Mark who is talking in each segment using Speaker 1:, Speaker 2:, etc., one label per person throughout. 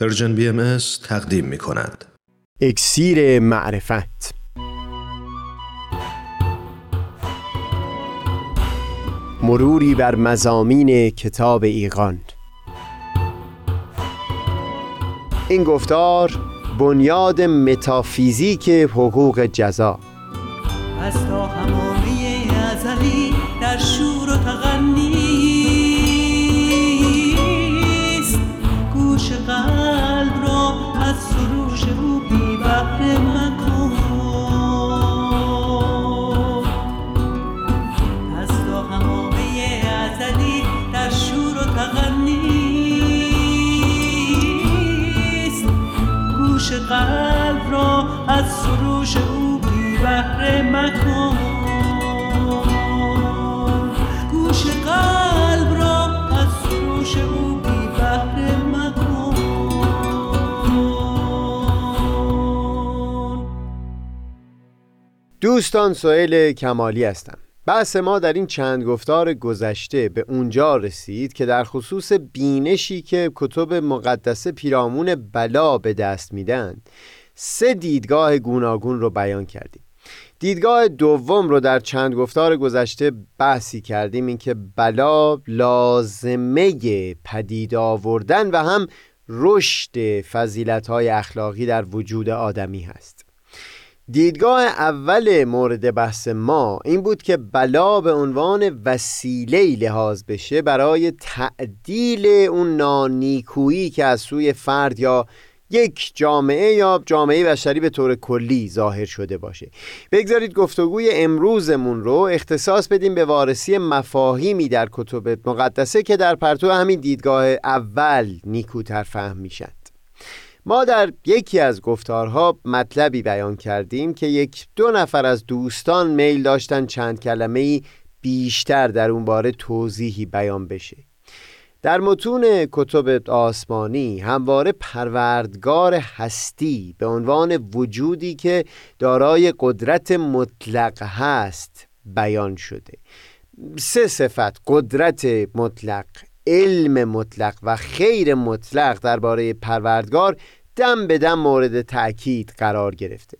Speaker 1: Persian BMS تقدیم می کند.
Speaker 2: اکسیر معرفت. مروری بر مضامین کتاب ایقان این گفتار بنیاد متافیزیک حقوق جزا.
Speaker 3: از تا قلب را از سروش او بی بحر مکن. گوش قلب را از سروش او بی بحر مکن.
Speaker 2: دوستان سئیل کمالی هستم. بحث ما در این چند گفتار گذشته به اونجا رسید که در خصوص بینشی که کتب مقدسه پیرامون بلا به دست میدن سه دیدگاه گوناگون رو بیان کردیم. دیدگاه دوم رو در چند گفتار گذشته بحثی کردیم اینکه بلا لازمه پدید آوردن و هم رشد فضیلت‌های اخلاقی در وجود آدمی هست. دیدگاه اول مورد بحث ما این بود که بلا به عنوان وسیله لحاظ بشه برای تعدیل اون نانیکویی که از سوی فرد یا یک جامعه یا جامعه بشری به طور کلی ظاهر شده باشه. بگذارید گفتگوی امروزمون رو اختصاص بدیم به وارسی مفاهیمی در کتب مقدسه که در پرتو همین دیدگاه اول نیکوتر فهم میشن. ما در یکی از گفتارها مطلبی بیان کردیم که یک دو نفر از دوستان میل داشتن چند کلمه بیشتر در اون باره توضیحی بیان بشه. در متون کتب آسمانی همواره پروردگار هستی به عنوان وجودی که دارای قدرت مطلق هست بیان شده. سه صفت قدرت مطلق علم مطلق و خیر مطلق درباره پروردگار دم به دم مورد تأکید قرار گرفته.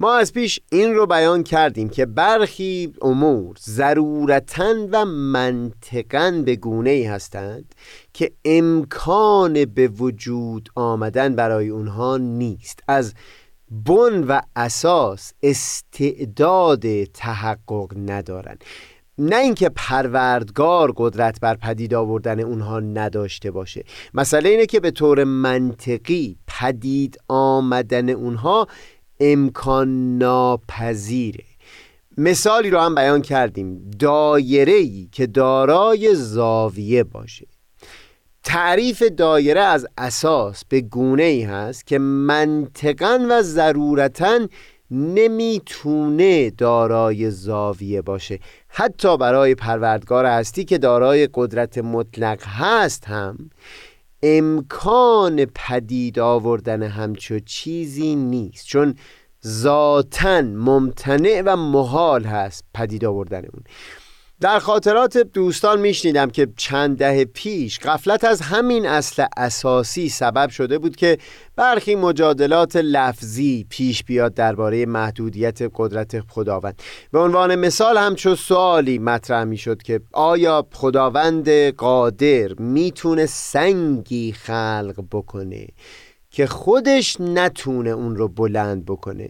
Speaker 2: ما از پیش این رو بیان کردیم که برخی امور ضرورتا و منطقا به گونه ای هستند که امکان به وجود آمدن برای اونها نیست. از بن و اساس استعداد تحقق ندارند نه اینکه پروردگار قدرت بر پدید آوردن اونها نداشته باشه. مسئله اینه که به طور منطقی پدید آمدن اونها امکان ناپذیره. مثالی رو هم بیان کردیم. دایره ای که دارای زاویه باشه. تعریف دایره از اساس به گونه ای هست که منطقا و ضرورتا نمی‌تونه دارای زاویه باشه. حتی برای پروردگار هستی که دارای قدرت مطلق هست هم امکان پدید آوردن همچو چیزی نیست. چون ذاتا ممتنع و محال هست پدید آوردن اون. در خاطرات دوستان میشنیدم که چند دهه پیش قفلت از همین اصل اساسی سبب شده بود که برخی مجادلات لفظی پیش بیاد درباره محدودیت قدرت خداوند. به عنوان مثال همچو سوالی مطرح می‌شد که آیا خداوند قادر می‌تونه سنگی خلق بکنه که خودش نتونه اون رو بلند بکنه؟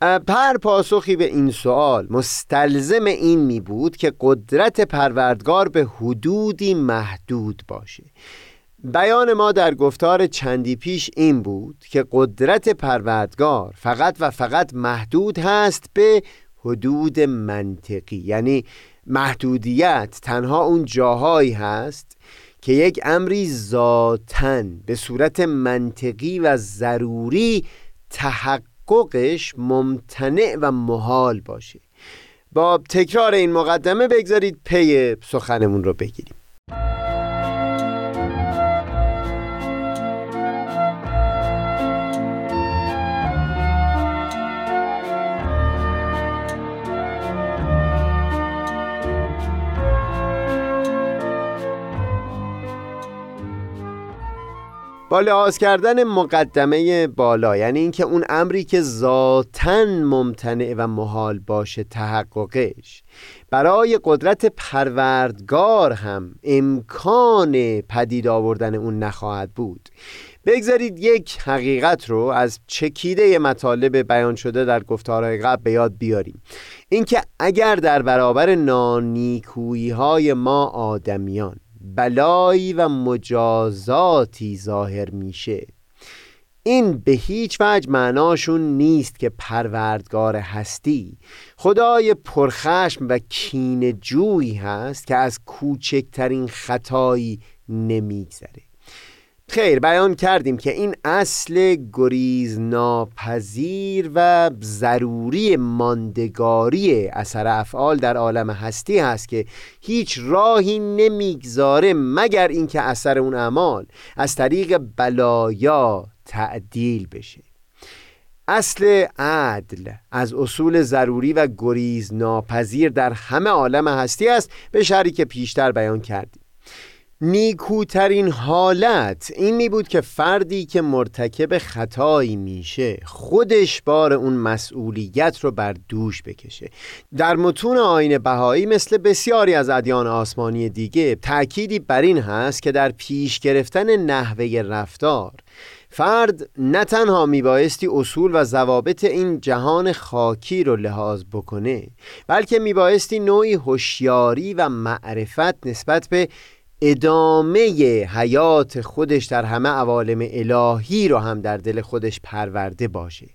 Speaker 2: پر پاسخی به این سوال مستلزم این می بود که قدرت پروردگار به حدودی محدود باشه. بیان ما در گفتار چندی پیش این بود که قدرت پروردگار فقط و فقط محدود هست به حدود منطقی. یعنی محدودیت تنها اون جاهایی هست که یک امری ذاتن به صورت منطقی و ضروری تحقق تحققش ممتنع و محال باشه. با تکرار این مقدمه بگذارید پی سخنمون رو بگیریم. لحاظ کردن مقدمه بالا یعنی اینکه اون امری که ذاتا ممتنع و محال باشه تحققش. برای قدرت پروردگار هم امکان پدید آوردن اون نخواهد بود. بگذارید یک حقیقت رو از چکیده مطالب بیان شده در گفتارهای قبل به یاد بیاریم. اینکه اگر در برابر نانیکویی های ما آدمیان بلایی و مجازاتی ظاهر میشه. این به هیچ وجه معناشون نیست که پروردگار هستی. خدای پرخشم و کین جویی هست که از کوچکترین خطایی نمیگذره. خیر بیان کردیم که این اصل گریز ناپذیر و ضروری ماندگاری اثر افعال در عالم هستی هست که هیچ راهی نمی‌گذاره مگر اینکه اثر اون اعمال از طریق بلایا تعدیل بشه. اصل عدل از اصول ضروری و گریز ناپذیر در همه عالم هستی است به شری که پیشتر بیان کردیم. نیکوترین حالت این می بود که فردی که مرتکب خطایی میشه خودش بار اون مسئولیت رو بر دوش بکشه. در متون آین بهایی مثل بسیاری از ادیان آسمانی دیگه تأکیدی بر این هست که در پیش گرفتن نحوه رفتار فرد نه تنها میبایستی اصول و ضوابط این جهان خاکی رو لحاظ بکنه بلکه میبایستی نوعی هوشیاری و معرفت نسبت به ادامه حیات خودش در همه عوالم الهی رو هم در دل خودش پرورده باشه.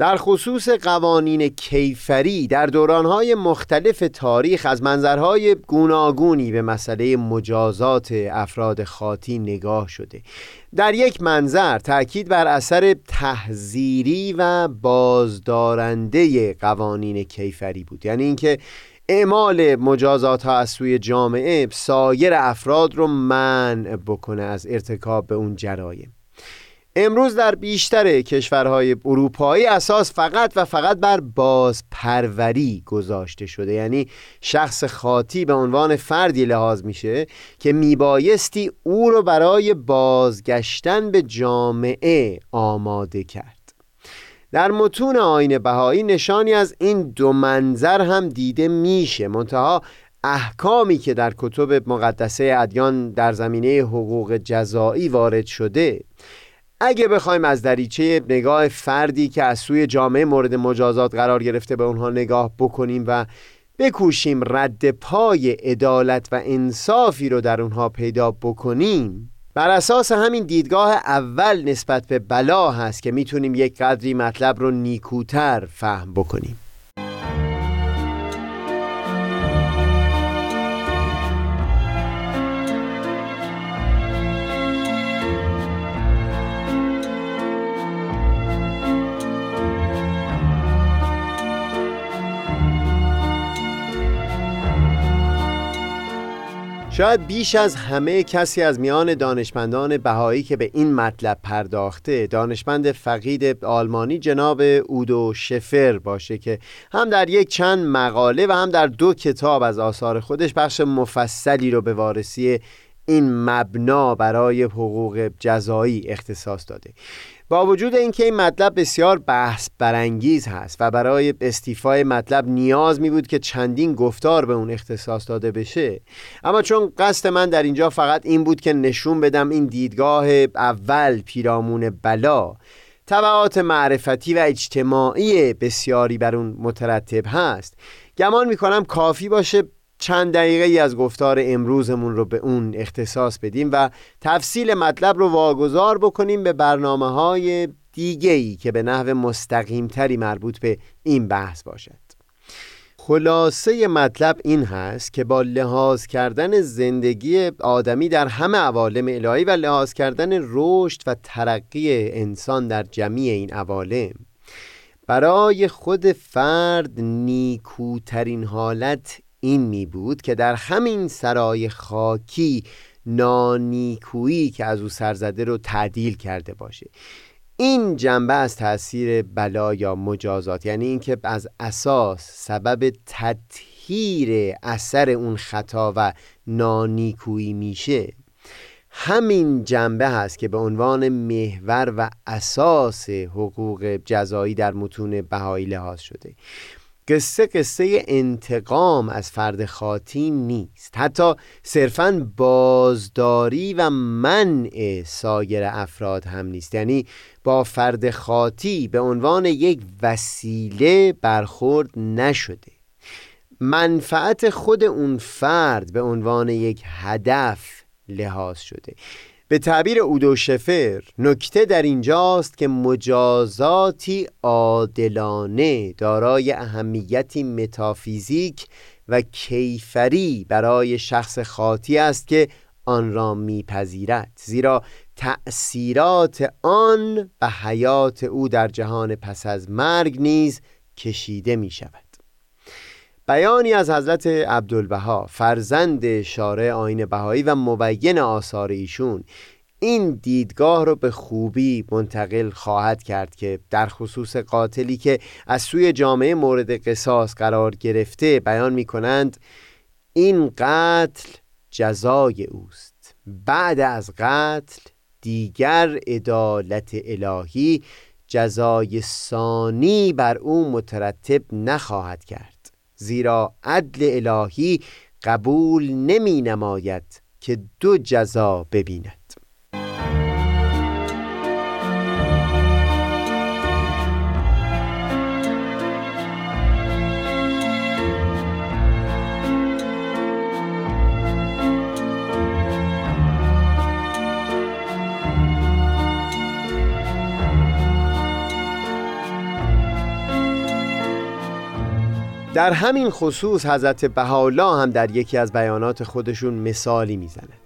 Speaker 2: در خصوص قوانین کیفری در دورانهای مختلف تاریخ از منظرهای گوناگونی به مسئله مجازات افراد خاطی نگاه شده. در یک منظر تأکید بر اثر تحذیری و بازدارنده قوانین کیفری بود. یعنی اینکه اعمال مجازات ها از سوی جامعه سایر افراد رو منع بکنه از ارتکاب به اون جرایم. امروز در بیشتر کشورهای اروپایی اساس فقط و فقط بر بازپروری گذاشته شده. یعنی شخص خاطی به عنوان فردی لحاظ میشه که میبایستی او رو برای بازگشتن به جامعه آماده کرد. در متون آین بهایی نشانی از این دو منظر هم دیده میشه. منتها احکامی که در کتب مقدسه ادیان در زمینه حقوق جزایی وارد شده. اگه بخوایم از دریچه نگاه فردی که از سوی جامعه مورد مجازات قرار گرفته به اونها نگاه بکنیم و بکوشیم رد پای عدالت و انصافی رو در اونها پیدا بکنیم بر اساس همین دیدگاه اول نسبت به بلا هست که می‌تونیم یک قدری مطلب رو نیکوتر فهم بکنیم. شاید بیش از همه کسی از میان دانشمندان بهایی که به این مطلب پرداخته دانشمند فقید آلمانی جناب اودو شفر باشه که هم در یک چند مقاله و هم در دو کتاب از آثار خودش بخش مفصلی رو به وارسی این مبنا برای حقوق جزایی اختصاص داده. با وجود اینکه این مطلب بسیار بحث برانگیز هست و برای استیفای مطلب نیاز می بود که چندین گفتار به اون اختصاص داده بشه اما چون قصد من در اینجا فقط این بود که نشون بدم این دیدگاه اول پیرامون بلا طبعات معرفتی و اجتماعی بسیاری بر اون مترتب هست. گمان می کنم کافی باشه چند دقیقه ای از گفتار امروزمون رو به اون اختصاص بدیم و تفصیل مطلب رو واگذار بکنیم به برنامه های دیگه ای که به نحو مستقیم تری مربوط به این بحث باشد. خلاصه مطلب این هست که با لحاظ کردن زندگی آدمی در همه عوالم الهی و لحاظ کردن رشد و ترقی انسان در جمیع این عوالم برای خود فرد نیکوترین حالت این می بود که در همین سرای خاکی نانیکویی که از او سرزده رو تعدیل کرده باشه. این جنبه از تاثیر بلا یا مجازات یعنی اینکه از اساس سبب تطهیر اثر اون خطا و نانیکویی میشه همین جنبه هست که به عنوان محور و اساس حقوق جزایی در متون بهایی لحاظ شده. قصه قصه انتقام از فرد خاطی نیست. حتی صرفا بازداری و منع سایر افراد هم نیست. یعنی با فرد خاطی به عنوان یک وسیله برخورد نشده. منفعت خود اون فرد به عنوان یک هدف لحاظ شده. به تعبیر اودو شفر نکته در اینجاست که مجازاتی عادلانه دارای اهمیتی متافیزیک و کیفری برای شخص خاطی است که آن را میپذیرد. زیرا تأثیرات آن به حیات او در جهان پس از مرگ نیز کشیده می شود بیانی از حضرت عبدالبها فرزند شارع آین بهایی و مبین آثار ایشون. این دیدگاه رو به خوبی منتقل خواهد کرد که در خصوص قاتلی که از سوی جامعه مورد قصاص قرار گرفته بیان می کنند این قتل جزای اوست. بعد از قتل دیگر عدالت الهی جزای ثانی بر او مترتب نخواهد کرد. زیرا عدل الهی قبول نمی نماید که دو جزا ببیند. در همین خصوص حضرت بهاءالله هم در یکی از بیانات خودشون مثالی می‌زنه.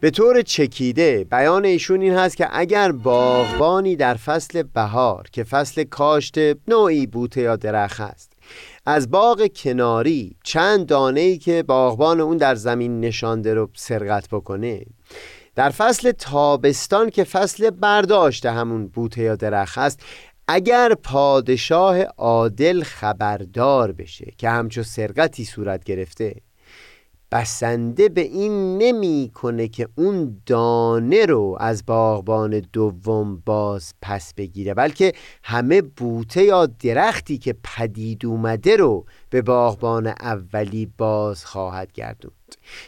Speaker 2: به طور چکیده بیان ایشون این هست که اگر باغبانی در فصل بهار که فصل کاشت نوعی بوته یا درخت است از باغ کناری چند دانه ای که باغبان اون در زمین نشانده رو سرقت بکنه در فصل تابستان که فصل برداشت همون بوته یا درخت است اگر پادشاه عادل خبردار بشه که همچو سرقتی صورت گرفته بسنده به این نمی‌کنه که اون دانه رو از باغبان دوم باز پس بگیره بلکه همه بوته یا درختی که پدید اومده رو به باغبان اولی باز خواهد گردوند.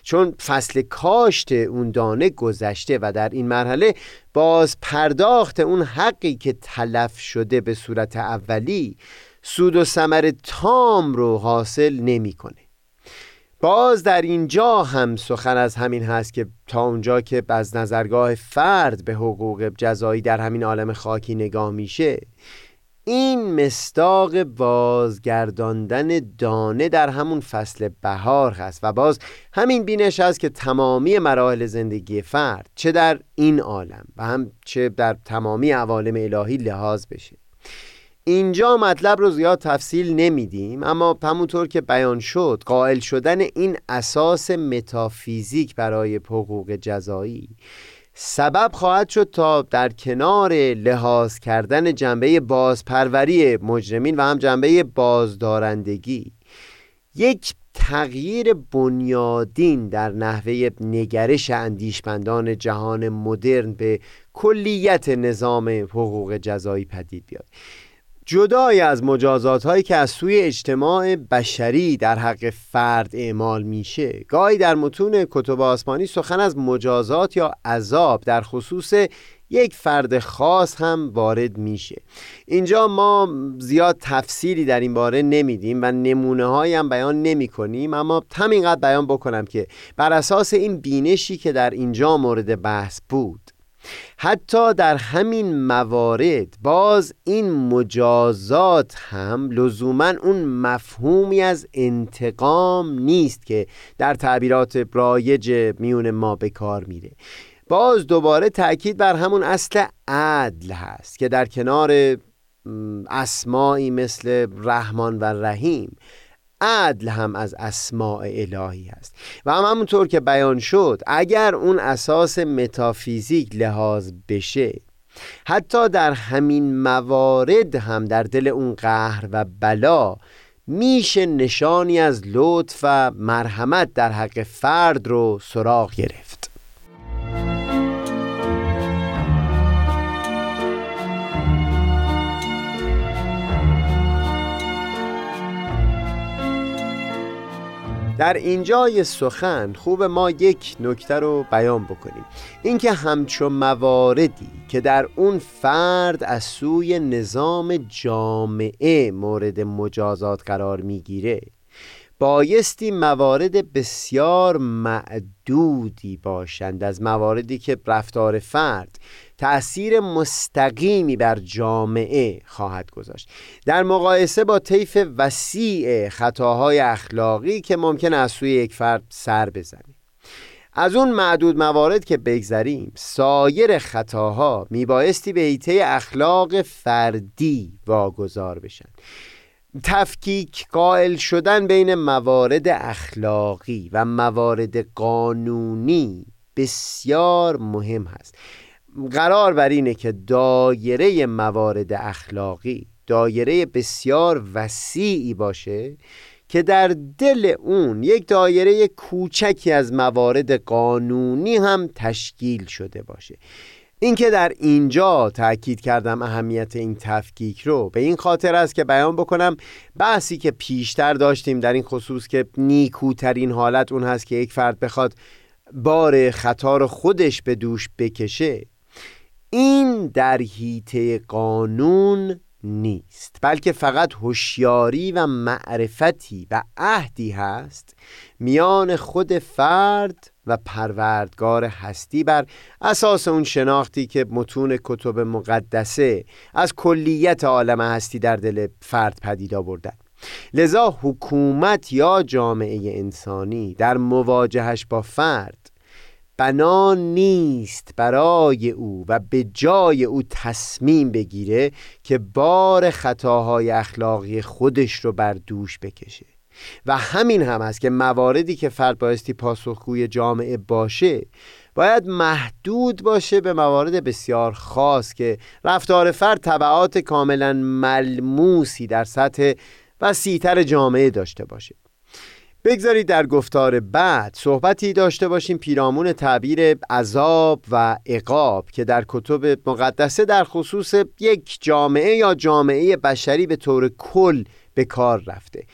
Speaker 2: چون فصل کاشت اون دانه گذشته و در این مرحله باز پرداخت اون حقی که تلف شده به صورت اولی سود و ثمر تام رو حاصل نمی‌کنه باز در اینجا هم سخن از همین هست که تا اونجا که از نظرگاه فرد به حقوق جزایی در همین عالم خاکی نگاه میشه این مستاق بازگرداندن دانه در همون فصل بهار هست و باز همین بینش هست که تمامی مراحل زندگی فرد چه در این عالم و هم چه در تمامی عوالم الهی لحاظ بشه. اینجا مطلب رو زیاد تفصیل نمیدیم اما همونطور که بیان شد قائل شدن این اساس متافیزیک برای حقوق جزایی سبب خواهد شد تا در کنار لحاظ کردن جنبه بازپروری مجرمین و هم جنبه بازدارندگی یک تغییر بنیادین در نحوه نگرش اندیشمندان جهان مدرن به کلیت نظام حقوق جزایی پدید بیاد. جدای از مجازات هایی که از سوی اجتماع بشری در حق فرد اعمال میشه. گاهی در متون کتب آسمانی سخن از مجازات یا عذاب در خصوص یک فرد خاص هم وارد میشه. اینجا ما زیاد تفسیری در این باره نمیدیم و نمونه هایی هم بیان نمی کنیم اما همینقدر بیان بکنم که بر اساس این بینشی که در اینجا مورد بحث بود حتی در همین موارد باز این مجازات هم لزوما اون مفهومی از انتقام نیست که در تعبیرات رایج میون ما به کار میره. باز دوباره تاکید بر همون اصل عدل هست که در کنار اسمایی مثل رحمان و رحیم عدل هم از اسماع الهی است و هم همونطور که بیان شد اگر اون اساس متافیزیک لحاظ بشه حتی در همین موارد هم در دل اون قهر و بلا میشه نشانی از لطف و مرحمت در حق فرد رو سراغ گرفت. در اینجای سخن خوب ما یک نکته رو بیان بکنیم. اینکه همچون مواردی که در اون فرد از سوی نظام جامعه مورد مجازات قرار می‌گیره بایستی موارد بسیار معدودی باشند از مواردی که رفتار فرد تأثیر مستقیمی بر جامعه خواهد گذاشت. در مقایسه با طیف وسیع خطاهای اخلاقی که ممکن از سوی یک فرد سر بزنه از اون معدود موارد که بگذریم سایر خطاها میبایستی به ایته اخلاق فردی واگذار بشن. تفکیک قائل شدن بین موارد اخلاقی و موارد قانونی بسیار مهم هست. قرار بر اینه که دایره موارد اخلاقی دایره بسیار وسیعی باشه که در دل اون یک دایره کوچکی از موارد قانونی هم تشکیل شده باشه. اینکه در اینجا تاکید کردم اهمیت این تفکیک رو. به این خاطر است که بیان بکنم بحثی که پیشتر داشتیم در این خصوص که نیکوترین حالت اون هست که یک فرد بخواد بار خطا رو خودش به دوش بکشه. این در هیته قانون نیست بلکه فقط هوشیاری و معرفتی و عهدی هست میان خود فرد و پروردگار هستی. بر اساس اون شناختی که متون کتب مقدسه از کلیت عالم هستی در دل فرد پدید آوردن. لذا حکومت یا جامعه انسانی در مواجهش با فرد بنا نیست برای او و به جای او تصمیم بگیره که بار خطاهای اخلاقی خودش رو بر دوش بکشه. و همین هم است که مواردی که فرد بایستی پاسخگوی جامعه باشه باید محدود باشه به موارد بسیار خاص که رفتار فرد طبعات کاملا ملموسی در سطح وسیعتر جامعه داشته باشه. بگذارید در گفتار بعد صحبتی داشته باشیم پیرامون تعبیر عذاب و عقاب که در کتب مقدسه در خصوص یک جامعه یا جامعه بشری به طور کل به کار رفته.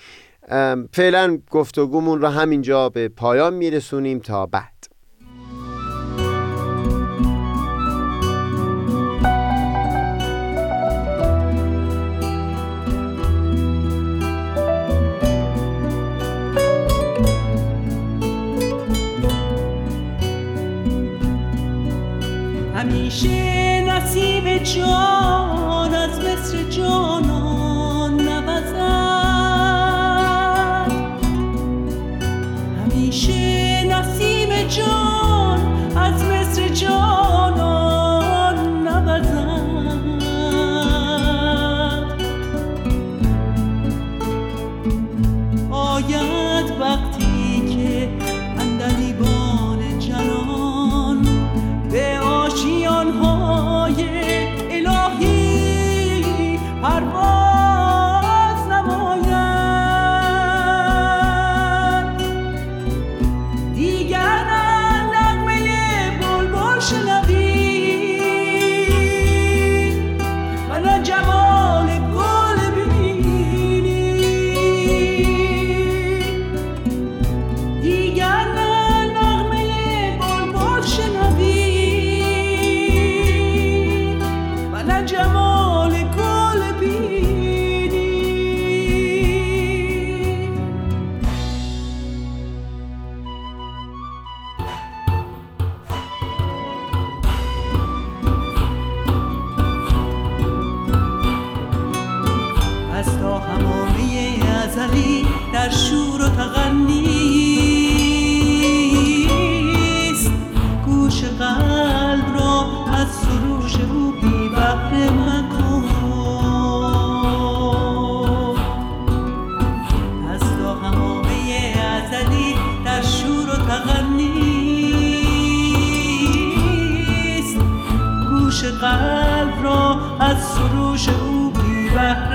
Speaker 2: فعلا گفتگومون رو همینجا به پایان میرسونیم تا بعد.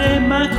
Speaker 3: گوش قلب